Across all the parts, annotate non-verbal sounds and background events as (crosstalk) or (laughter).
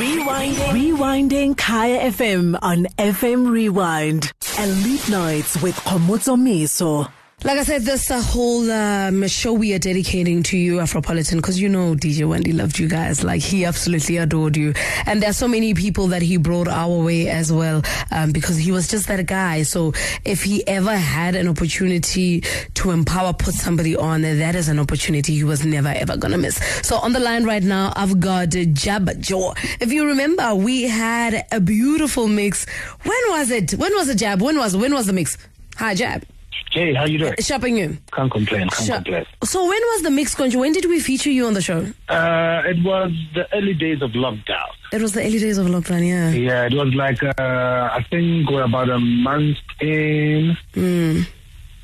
Rewinding. Rewinding Kaya FM on FM Rewind. Elite Nites with Kgomotso Meso. Like I said, this uh, whole um, show we are dedicating to you, Afropolitan, because you know DJ Wendy loved you guys. Like he absolutely adored you, and there are so many people that he brought our way as well, um, because he was just that guy. So if he ever had an opportunity to empower, put somebody on, that is an opportunity he was never ever gonna miss. So on the line right now, I've got Jab Joe. If you remember, we had a beautiful mix. When was it? When was the Jab? When was when was the mix? Hi, Jab. Hey, how you doing? Shopping you. Can't complain. Can't complain. So when was the mix going? When did we feature you on the show? Uh, it was the early days of lockdown. It was the early days of lockdown, yeah. Yeah, it was like uh, I think we're about a month in. Mm.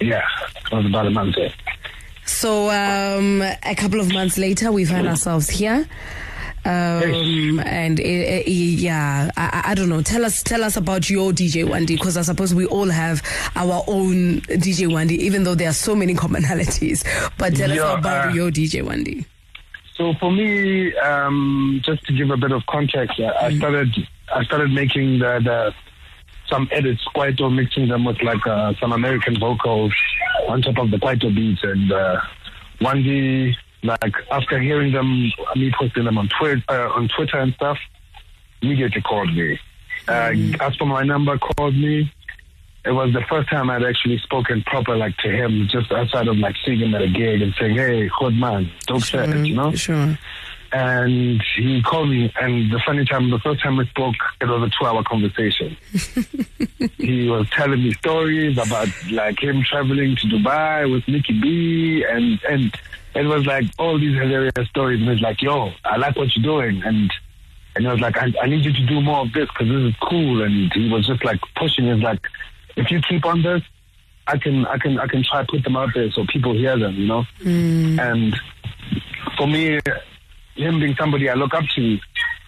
Yeah, it was about a month in. So um, a couple of months later, we find ourselves here. Um, and it, it- yeah, I, I- I don't know. Tell us, tell us about your DJ Wendy, because I suppose we all have our own DJ Wendy, even though there are so many (laughs) commonalities. But tell Yeah, us about uh, your DJ Wendy. So for me, um, just to give a bit of context, uh, I started I started making the, the some edits, Kwaito, mixing them with like uh, some American vocals on top of the Kwaito beats, and uh, one day, like after hearing them, me posting them on Twitter, uh, on Twitter and stuff, immediately called me. Uh, Asked for my number, called me. It was the first time I'd actually spoken proper like to him, just outside of like seeing him at a gig and saying, "Hey, good man, dope set," you know Sure. and he called me. And the funny time, the first time we spoke, it was a two-hour conversation. (laughs) he was telling me stories about like him traveling to Dubai with Nikki B, and and it was like all these hilarious stories. And it's like, yo, I like what you're doing, and and I was like, I, I need you to do more of this because this is cool. And he was just like pushing. He's like, if you keep on this. I can, I can, I can try put them out there so people hear them, you know. And for me, him being somebody I look up to,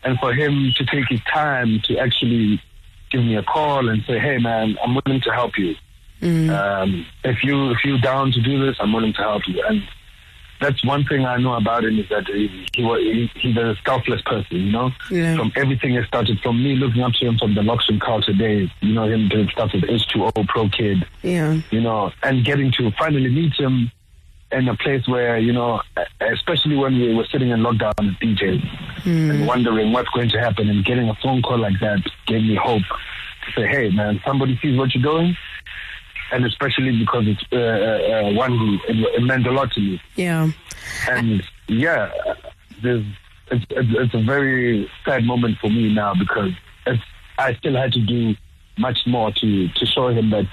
and for him to take his time to actually give me a call and say, "Hey, man, I'm willing to help you. Um, if you if you down to do this, I'm willing to help you." And that's one thing I know about him is that he, he he he's a selfless person. You know, Yeah. from everything it started from me looking up to him from the Loxion Kulca days. You know, him doing stuff with H2O Pro Kid Yeah. you know, and getting to finally meet him in a place where, you know, especially when we were sitting in lockdown as DJs hmm. and wondering what's going to happen and getting a phone call like that gave me hope to say, hey, man, somebody sees what you're doing. And especially because it's uh, uh, uh, one who it, it meant a lot to me. Yeah. And yeah, there's, it's, it's, it's a very sad moment for me now because it's, I still had to do much more to, to show him that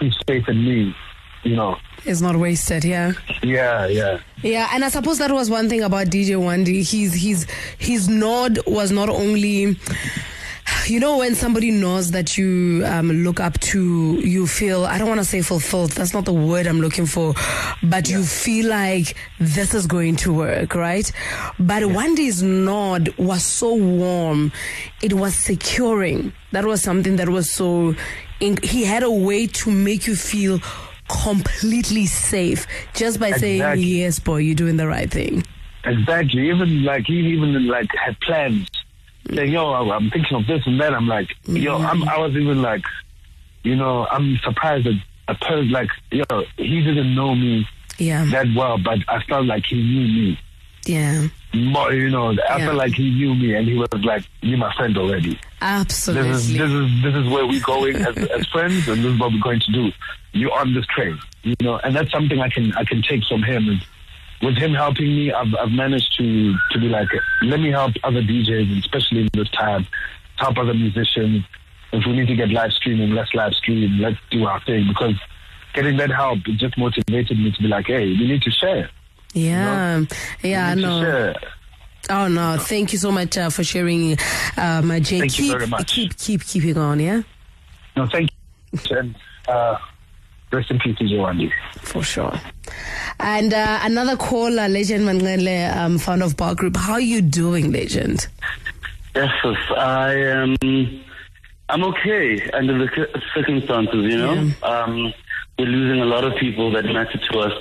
his faith in me, you know. It's not wasted, yeah. Yeah, yeah. Yeah, and I suppose that was one thing about DJ Wendy. His his his nod was not only you know when somebody knows that you um, look up to you feel i don't want to say fulfilled that's not the word i'm looking for but you feel like this is going to work right? But wendy's nod was so warm. It was securing. That was something that was so in- he had a way to make you feel completely safe just by saying yes boy you're doing the right thing. Exactly. Even like he even like had plans. Saying, yo, I'm thinking of this and that. I'm like, yo, I'm, mm. I was even like, you know, I'm surprised that a person like, yo, he didn't know me yeah that well, but I felt like he knew me. yeah More, you know, I Yeah. felt like he knew me, and he was like, "You're my friend already. This is absolutely this is this is where we're going as, (laughs) as friends, and this is what we're going to do. You're on this train, you know, and that's something I can I can take from him. Is with him helping me, I've I've managed to to be like, let me help other DJs, especially in this time, help other musicians. If we need to get live streaming, let's live stream. Let's do our thing because getting that help it just motivated me to be like, hey, we need to share. Yeah, yeah, I We need to know. Oh no, thank you so much uh, for sharing, uh, Jay. Thank you keep, very much. Keep, keep, keeping on, yeah, No, thank you. And uh, rest in peace, DJ for sure. And uh, another caller, Legend Manqele, um, founder of Bar Group. How are you doing, Legend? Yes, I am. I'm okay under the circumstances. You know, um, we're losing a lot of people that matter to us.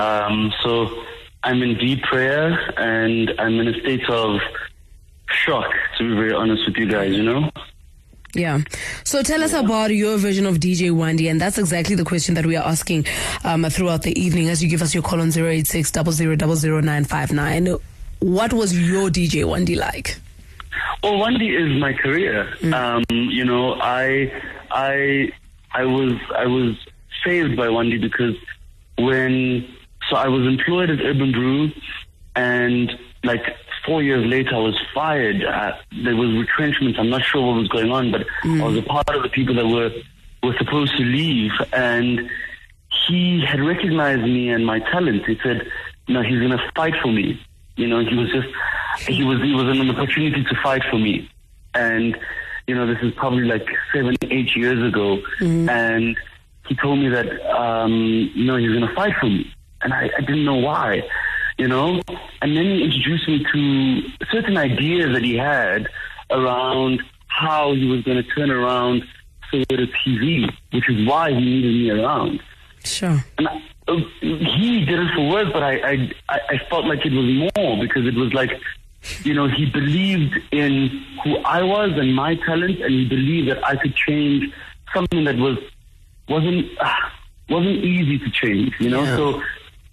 Um, so I'm in deep prayer and I'm in a state of shock, To be very honest with you guys, you know. Yeah. So tell us about your version of DJ Wandi, and that's exactly the question that we are asking um, throughout the evening as you give us your call on 086 959 What was your DJ Wandi like? Well, Wandi is my career. Mm. Um, you know, I, I, I was, I was saved by Wandi because when, so I was employed at Urban Brew, and like four years later, I was fired. Uh, there was retrenchment. I'm not sure what was going on, but I was a part of the people that were were supposed to leave, and he had recognized me and my talent. He said, "No, he's going to fight for me." You know, he was just he was he was an opportunity to fight for me, and you know, this is probably like seven, eight years ago, and he told me that um, you know he's going to fight for me, and I, I didn't know why, you know, and then he introduced me to certain ideas that he had around how he was going to turn around Soweto TV, which is why he needed me around. Sure. And I, uh, he did it for work, but I, I, I I felt like it was more because it was like, you know, he believed in who I was and my talent, and he believed that I could change something that was wasn't ah, wasn't easy to change. You know, Yeah. so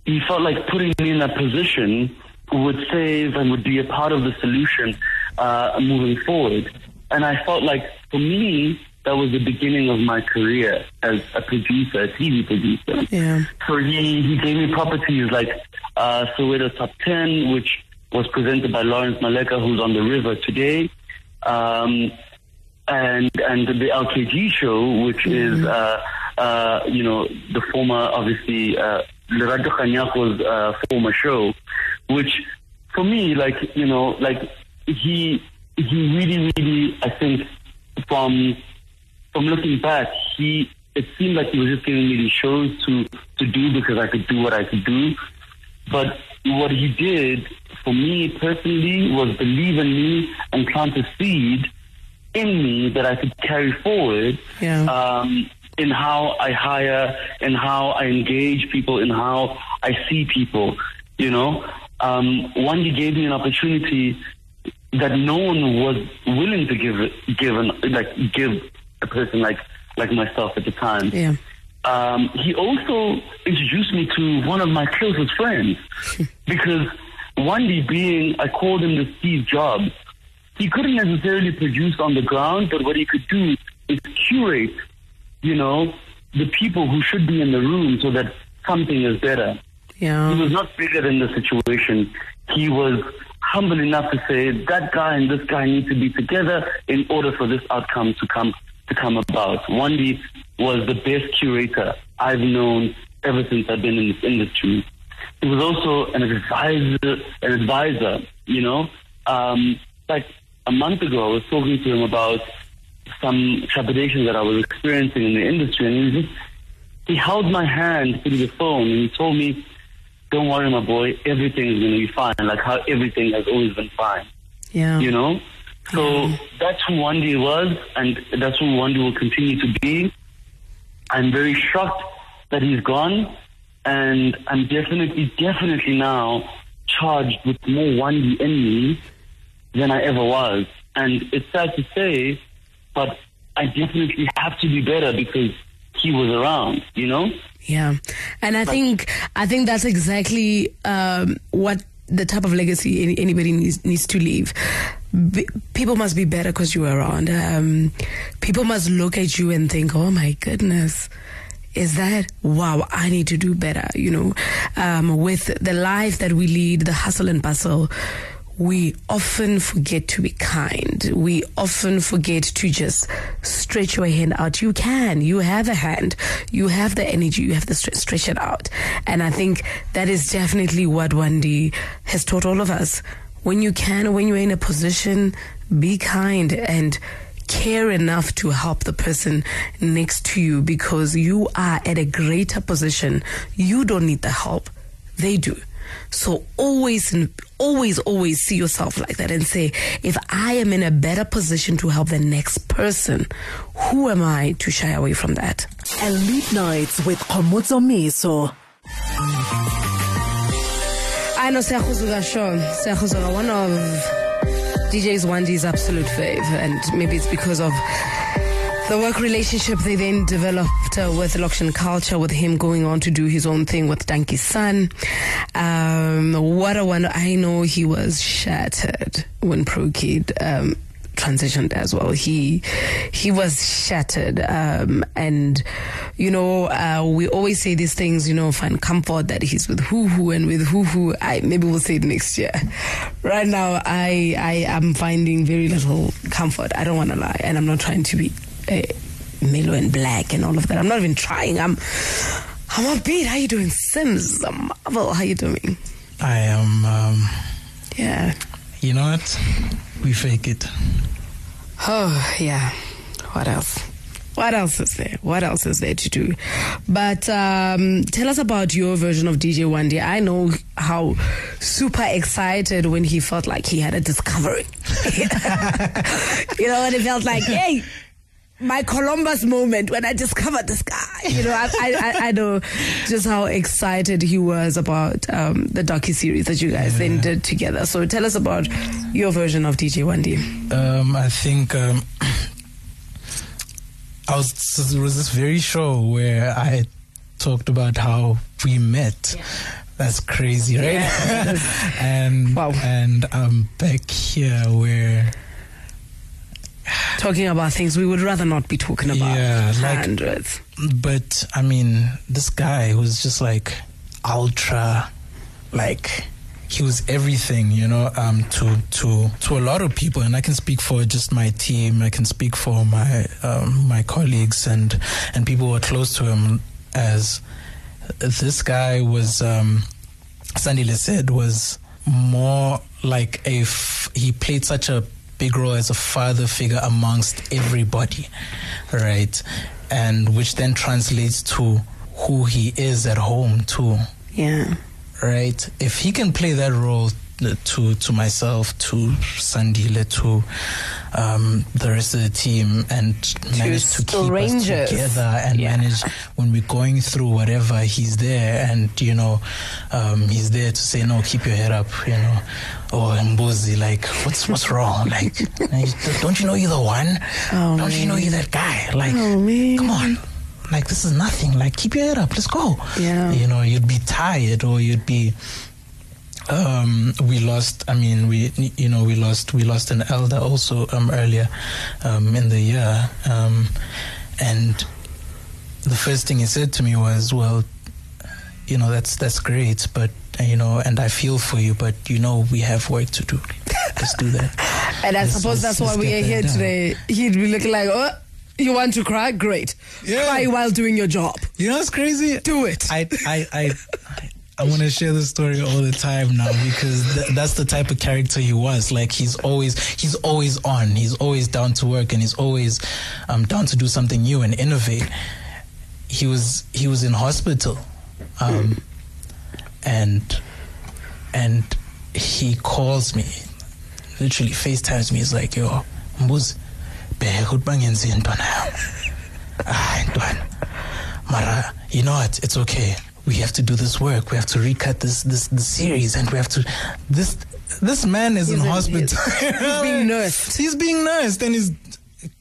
he felt like putting me in that position would save and would be a part of the solution uh, moving forward. And I felt like for me, that was the beginning of my career as a producer, a TV producer. Yeah. So he, he gave me properties like uh, Soweto Top 10, which was presented by Lawrence Maleka, who's on the river today. Um, and and the LKG show, which is uh, uh, you know the former obviously uh, Lerato Kganyago's uh, former show, which for me like you know like he he really really I think from from looking back he it seemed like he was just giving me these shows to to do because I could do what I could do, but what he did for me personally was believe in me and plant a seed in me that I could carry forward Yeah. um, in how I hire, in how I engage people, in how I see people. You know, um, one he gave me an opportunity that no one was willing to give it, give an, like give a person like like myself at the time. Yeah. Um, he also introduced me to one of my closest friends (laughs) because one day being, I called him the Steve Jobs. He couldn't necessarily produce on the ground, but what he could do is curate, you know, the people who should be in the room so that something is better. He was not bigger than the situation. He was humble enough to say that guy and this guy need to be together in order for this outcome to come to come about. Wandi was the best curator I've known ever since I've been in this industry. He was also an advisor, an advisor. You know, um, like a month ago, I was talking to him about some trepidation that I was experiencing in the industry, and he just he held my hand through the phone and he told me, "Don't worry, my boy. Everything is going to be fine. Like how everything has always been fine. Yeah. You know." So that's who Wandi was, and that's who Wandi will continue to be. I'm very shocked that he's gone, and I'm definitely, definitely now charged with more Wandi in me than I ever was. And it's sad to say, but I definitely have to be better because he was around, you know? Yeah, and I think I think that's exactly um, what the type of legacy any, anybody needs needs to leave. B- people must be better because you were around. Um, people must look at you and think, "Oh my goodness." Is that wow? I need to do better. You know, um, with the life that we lead, the hustle and bustle, we often forget to be kind. We often forget to just stretch your hand out. You can. You have a hand. You have the energy. You have to stre- stretch it out. And I think that is definitely what Wendy has taught all of us. When you can, when you're in a position, be kind and care enough to help the person next to you because you are at a greater position. You don't need the help. They do. So always, always, always see yourself like that and say, if I am in a better position to help the next person, who am I to shy away from that? Elite Nites with Kgomotso Meso. I know Sehuzuga Sean. Sehuzuga, one of DJ is Wandi's absolute fave, and maybe it's because of the work relationship they then developed uh, with Loxion Kulca, with him going on to do his own thing with Danky's son. Um, what a one! I know he was shattered when Pro Kid um, transitioned as well. He he was shattered, um, and you know uh, we always say these things. You know, find comfort that he's with who who and with who who. I maybe we'll say it next year. Right now, I I am finding very little comfort. I don't want to lie, and I'm not trying to be uh, mellow and black and all of that. I'm not even trying. I'm I'm upbeat. How you doing, Sims? Marvel. How you doing? I am. Um, Yeah. you know what? We fake it. Oh, yeah. What else? What else is there? What else is there to do? But um, tell us about your version of DJ One Day. I know how super excited when he felt like he had a discovery. (laughs) you know, when it felt like, hey, my Columbus moment when I discovered this guy. You know, I, I, I- I know just how excited he was about um, the docu series that you guys then did together. So tell us about your version of DJ One Day. Um, I think um, I was there was this very show where I talked about how we met. That's crazy, right? (laughs) and Wow. and I'm back here where talking about things we would rather not be talking about. Yeah, like- hundreds. but I mean, this guy was just like ultra, like he was everything, you know, um, to to to a lot of people, and I can speak for just my team. I can speak for my um, my colleagues and and people who are close to him. As this guy was, um, Sandile said, was more like a f- he played such a big role as a father figure amongst everybody, right? And which then translates to who he is at home too, Yeah. right? If he can play that role uh, to to myself, to Sandile, to um, the rest of the team, and manage to keep strangers. us together and Yeah. manage when we're going through whatever, he's there, and you know, um, he's there to say, "No, keep your head up," you know. Oh, Mbuzi, like, what's what's wrong? Like, (laughs) don't you know you're the one? Oh, don't you know you're that guy? Like, Oh, come on. Like this is nothing. Like keep your head up. Let's go. Yeah. You know, you'd be tired or you'd be um, we lost. I mean, we you know we lost we lost an elder also um, earlier um, in the year, um, and the first thing he said to me was, "Well, you know that's that's great, but you know, and I feel for you, but you know we have work to do. Let's do that." (laughs) And I Let's- suppose let's- that's why let's we are here done. today. He'd be looking like, oh, you want to cry? Great. Yeah. Cry while doing your job. You know what's crazy? Do it. I I I I want to share this story all the time now because th- that's the type of character he was. Like he's always he's always on. He's always down to work and he's always um, down to do something new and innovate. He was he was in hospital, um, and and he calls me, literally FaceTimes me. He's like, "Yo, Mbuz, bheka ukuthi bangenze intwana yami." Ah. Mara, you know what? It's okay. We have to do this work. We have to recut this this the series, and we have to. This this man is He's in in- hospital. he's being (laughs) nursed. He's being nursed, and he's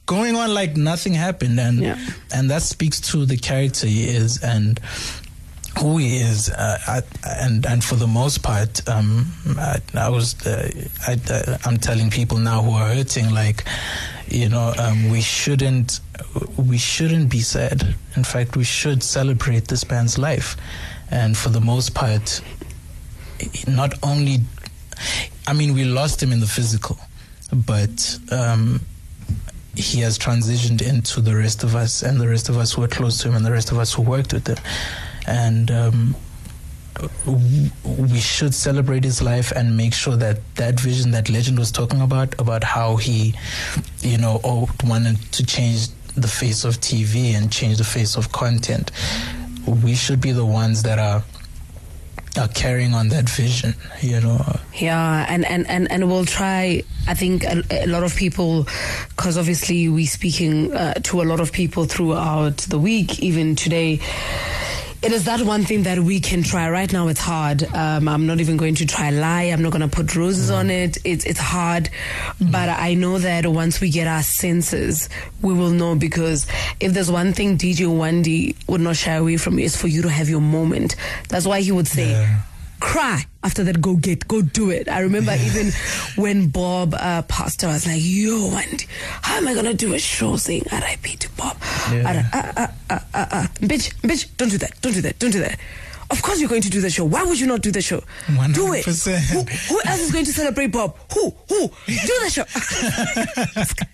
going on like nothing happened, and Yeah. and that speaks to the character he is and who he is. Uh, I, and and for the most part, um, I, I was uh, I, I'm telling people now who are hurting like you know um, we shouldn't we shouldn't be sad in fact we should celebrate this man's life and for the most part not only i mean we lost him in the physical but um, he has transitioned into the rest of us and the rest of us who are close to him and the rest of us who worked with him and um, we should celebrate his life and make sure that that vision that legend was talking about about how he you know oh, wanted to change the face of tv and change the face of content we should be the ones that are are carrying on that vision you know Yeah, and, and, and, and we'll try. I think a, a lot of people, because obviously we're speaking uh, to a lot of people throughout the week, even today. It is that one thing that we can try. Right now, it's hard. Um, I'm not even going to try lie. I'm not going to put roses on it. It's it's hard, but I know that once we get our senses, we will know. Because if there's one thing DJ Wendy would not shy away from, is for you to have your moment. That's why he would say. Yeah. Cry after that, go get, go do it. I remember even when Bob uh, passed, I was like, "Yo, Wendy, how am I gonna do a show saying R.I.P. to Bob? Yeah. uh, uh, uh, uh, uh, bitch, bitch, don't do that, don't do that, don't do that. Of course you're going to do the show. Why would you not do the show? Do it. Who, who else is going to celebrate Bob? Who? Who? Do the show. (laughs)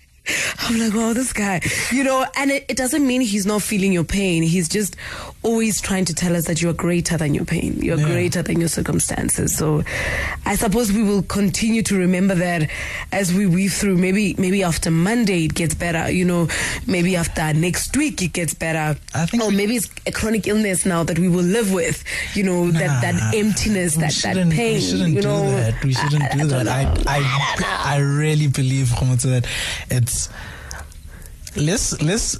I'm like, oh, this guy, you know, and it, it doesn't mean he's not feeling your pain. He's just always trying to tell us that you're greater than your pain. You're Yeah. greater than your circumstances. So I suppose we will continue to remember that as we weave through. Maybe, maybe after Monday it gets better, you know, maybe after next week it gets better. I think or maybe it's a chronic illness now that we will live with, you know, that, that emptiness, that, that pain, We shouldn't you know. do that. We shouldn't I- I do don't that. I, know. I, I, really believe that it's let's let's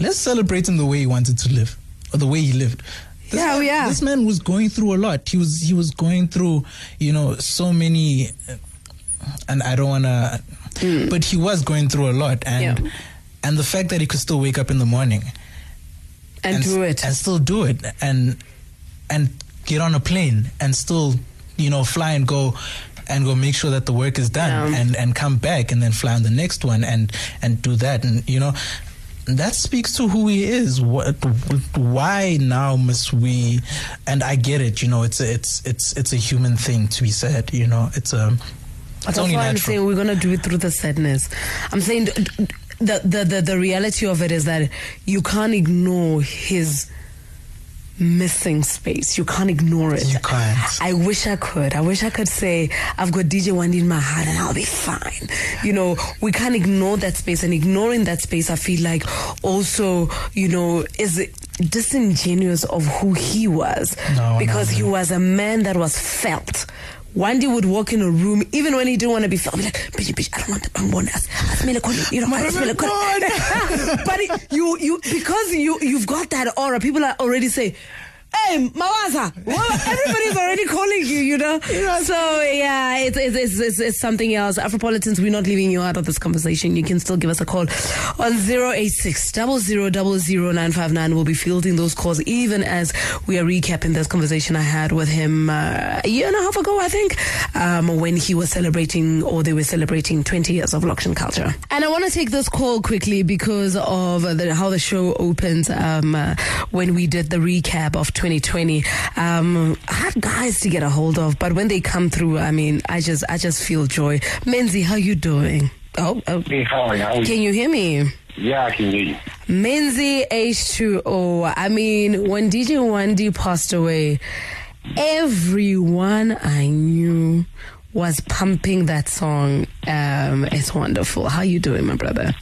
let's celebrate him the way he wanted to live, the way he lived. This Yeah, oh, man, yeah. This man was going through a lot. He was he was going through, you know, so many, and I don't want to, hmm. but he was going through a lot, and. Yeah. and the fact that he could still wake up in the morning and, do it. and still do it and and get on a plane and still you know fly and go and go make sure that the work is done Yeah. and and come back and then fly on the next one and and do that and you know that speaks to who he is what why now must we and i get it you know it's a, it's it's it's a human thing to be said you know it's a it's That's only why I'm natural saying we're gonna do it through the sadness. I'm saying the, the the the reality of it is that you can't ignore his missing space. You can't ignore it. You can't. I wish I could. I wish I could say I've got DJ Wendy in my heart and I'll be fine. You know, we can't ignore that space, and ignoring that space, I feel like also, you know, is disingenuous of who he was No, no, because he was a man that was felt. Wendy would walk in a room even when he didn't want to be felt. Be like, bitch, bitch, I don't want the bang bonus. I smell a corn. You know, I smell a corn. (laughs) but it, you, you, because you, you've got that aura. People are already say, Hey, Mawaza. Well, everybody's already calling you, you know. So yeah, it's it's, it's it's it's something else. Afropolitans, we're not leaving you out of this conversation. You can still give us a call on 086 0000 We'll be fielding those calls even as we are recapping this conversation I had with him uh, a year and a half ago, I think, um, when he was celebrating or they were celebrating 20 years of Loxion Kulca. And I want to take this call quickly because of the, how the show opens um, uh, when we did the recap of 2020. Um, I had guys to get a hold of, but when they come through, I mean, I just I just feel joy. Menzi, how you doing? Oh, oh. Hey, how are you? How are you? can you hear me? Yeah, I can hear you. Menzi H2O. I mean, when DJ Wendy passed away, everyone I knew was pumping that song. Um, it's wonderful. How you doing, my brother?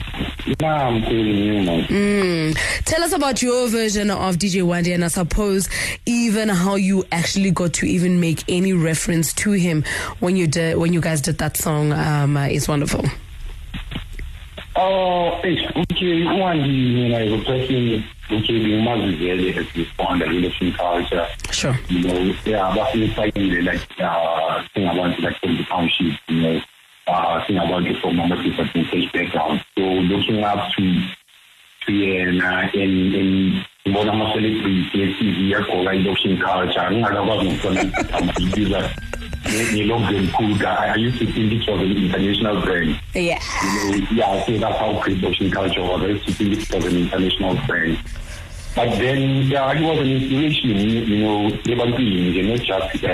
Nah, I'm calling you, man. Mm. Tell us about your version of DJ Wendy, and I suppose even how you actually got to even make any reference to him when you did when you guys did that song. Um, uh, is wonderful. Oh, it's okay. One, you know, the person, okay, being Mazuzele has responded in the culture. Sure. You know, yeah, but it's like, like, uh, thing about like the township, you know, uh, thing about the former people in such background. So looking up to, to, uh, in, in, mbona ama-celebrity ye-tv yagqoka i-loction culture ngikona ngilogo elikhulu I used to think it was an international brand Yeah. you know, yeah, I think that's how great Ocean culture was. I used to think it was an international brand. But then, yeah, it was an inspiration, you know, ebantwini nje not just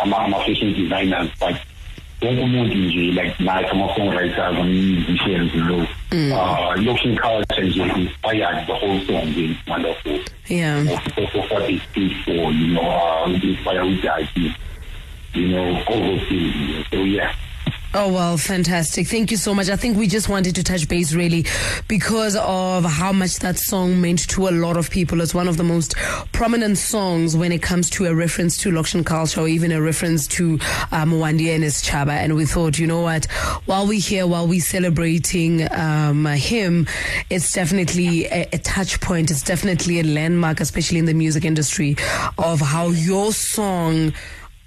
ama- ama-fashion designers, but wonke umuntu nje, like nathi ama-songwriters, ama-musicians, you know. Uh, Ocean culture nje inspired the whole song, it's wonderful. Yeah. Because of what they stood for, you know, uh, inspire with the idea, you know. So, yeah. Oh, well, fantastic. Thank you so much. I think we just wanted to touch base really because of how much that song meant to a lot of people. It's one of the most prominent songs when it comes to a reference to Loxion Kulca or even a reference to um, Wandi and his Chaba. And we thought, you know what, while we're here, while we're celebrating um, him, it's definitely a, a touch point. It's definitely a landmark, especially in the music industry, of how your song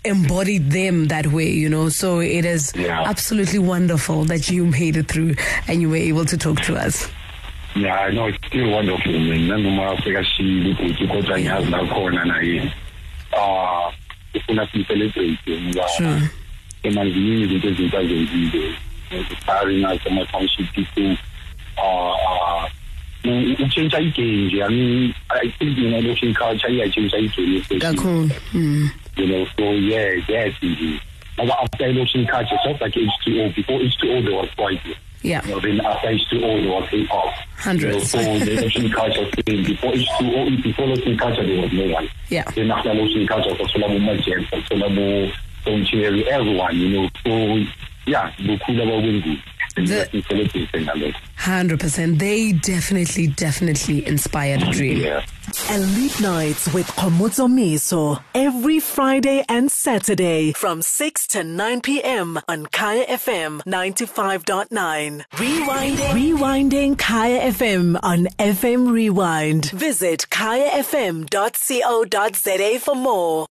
embodied them that way, you know. So it is Yeah. absolutely wonderful that you made it through and you were able to talk to us. Yeah, I know it's still wonderful mina noma afika shili ukuthi kodwa ngiyazi la khona naye ah ufuna simcelebrate ngoba emanzini izinto ezinto azenzile zifari nasema-township people uh, uh, utshintsha igame nje i i think you know local culture iyatshintsha igame Kakhulu. You know, so yeah, yes, indeed. Now, after election culture, just like H2O, before H2O there was poison. Yeah. You know, then after H2O there was hip hop. Hundreds. You know, so the election culture thing, before H2O, before election culture there was no one. Yeah. Then after election culture, for Solamo Majek, for Solamo Tom Cherry, everyone, you know, so yeah, Bukula Wengu. And The- that's celebrating a lot. 100%. They definitely, definitely inspired a dream. Yeah. Elite Nites with Kgomotso Meso every Friday and Saturday from 6 to 9 p.m. on Kaya FM 95.9. Rewinding, rewinding Kaya FM on FM Rewind. Visit kayafm.co.za for more.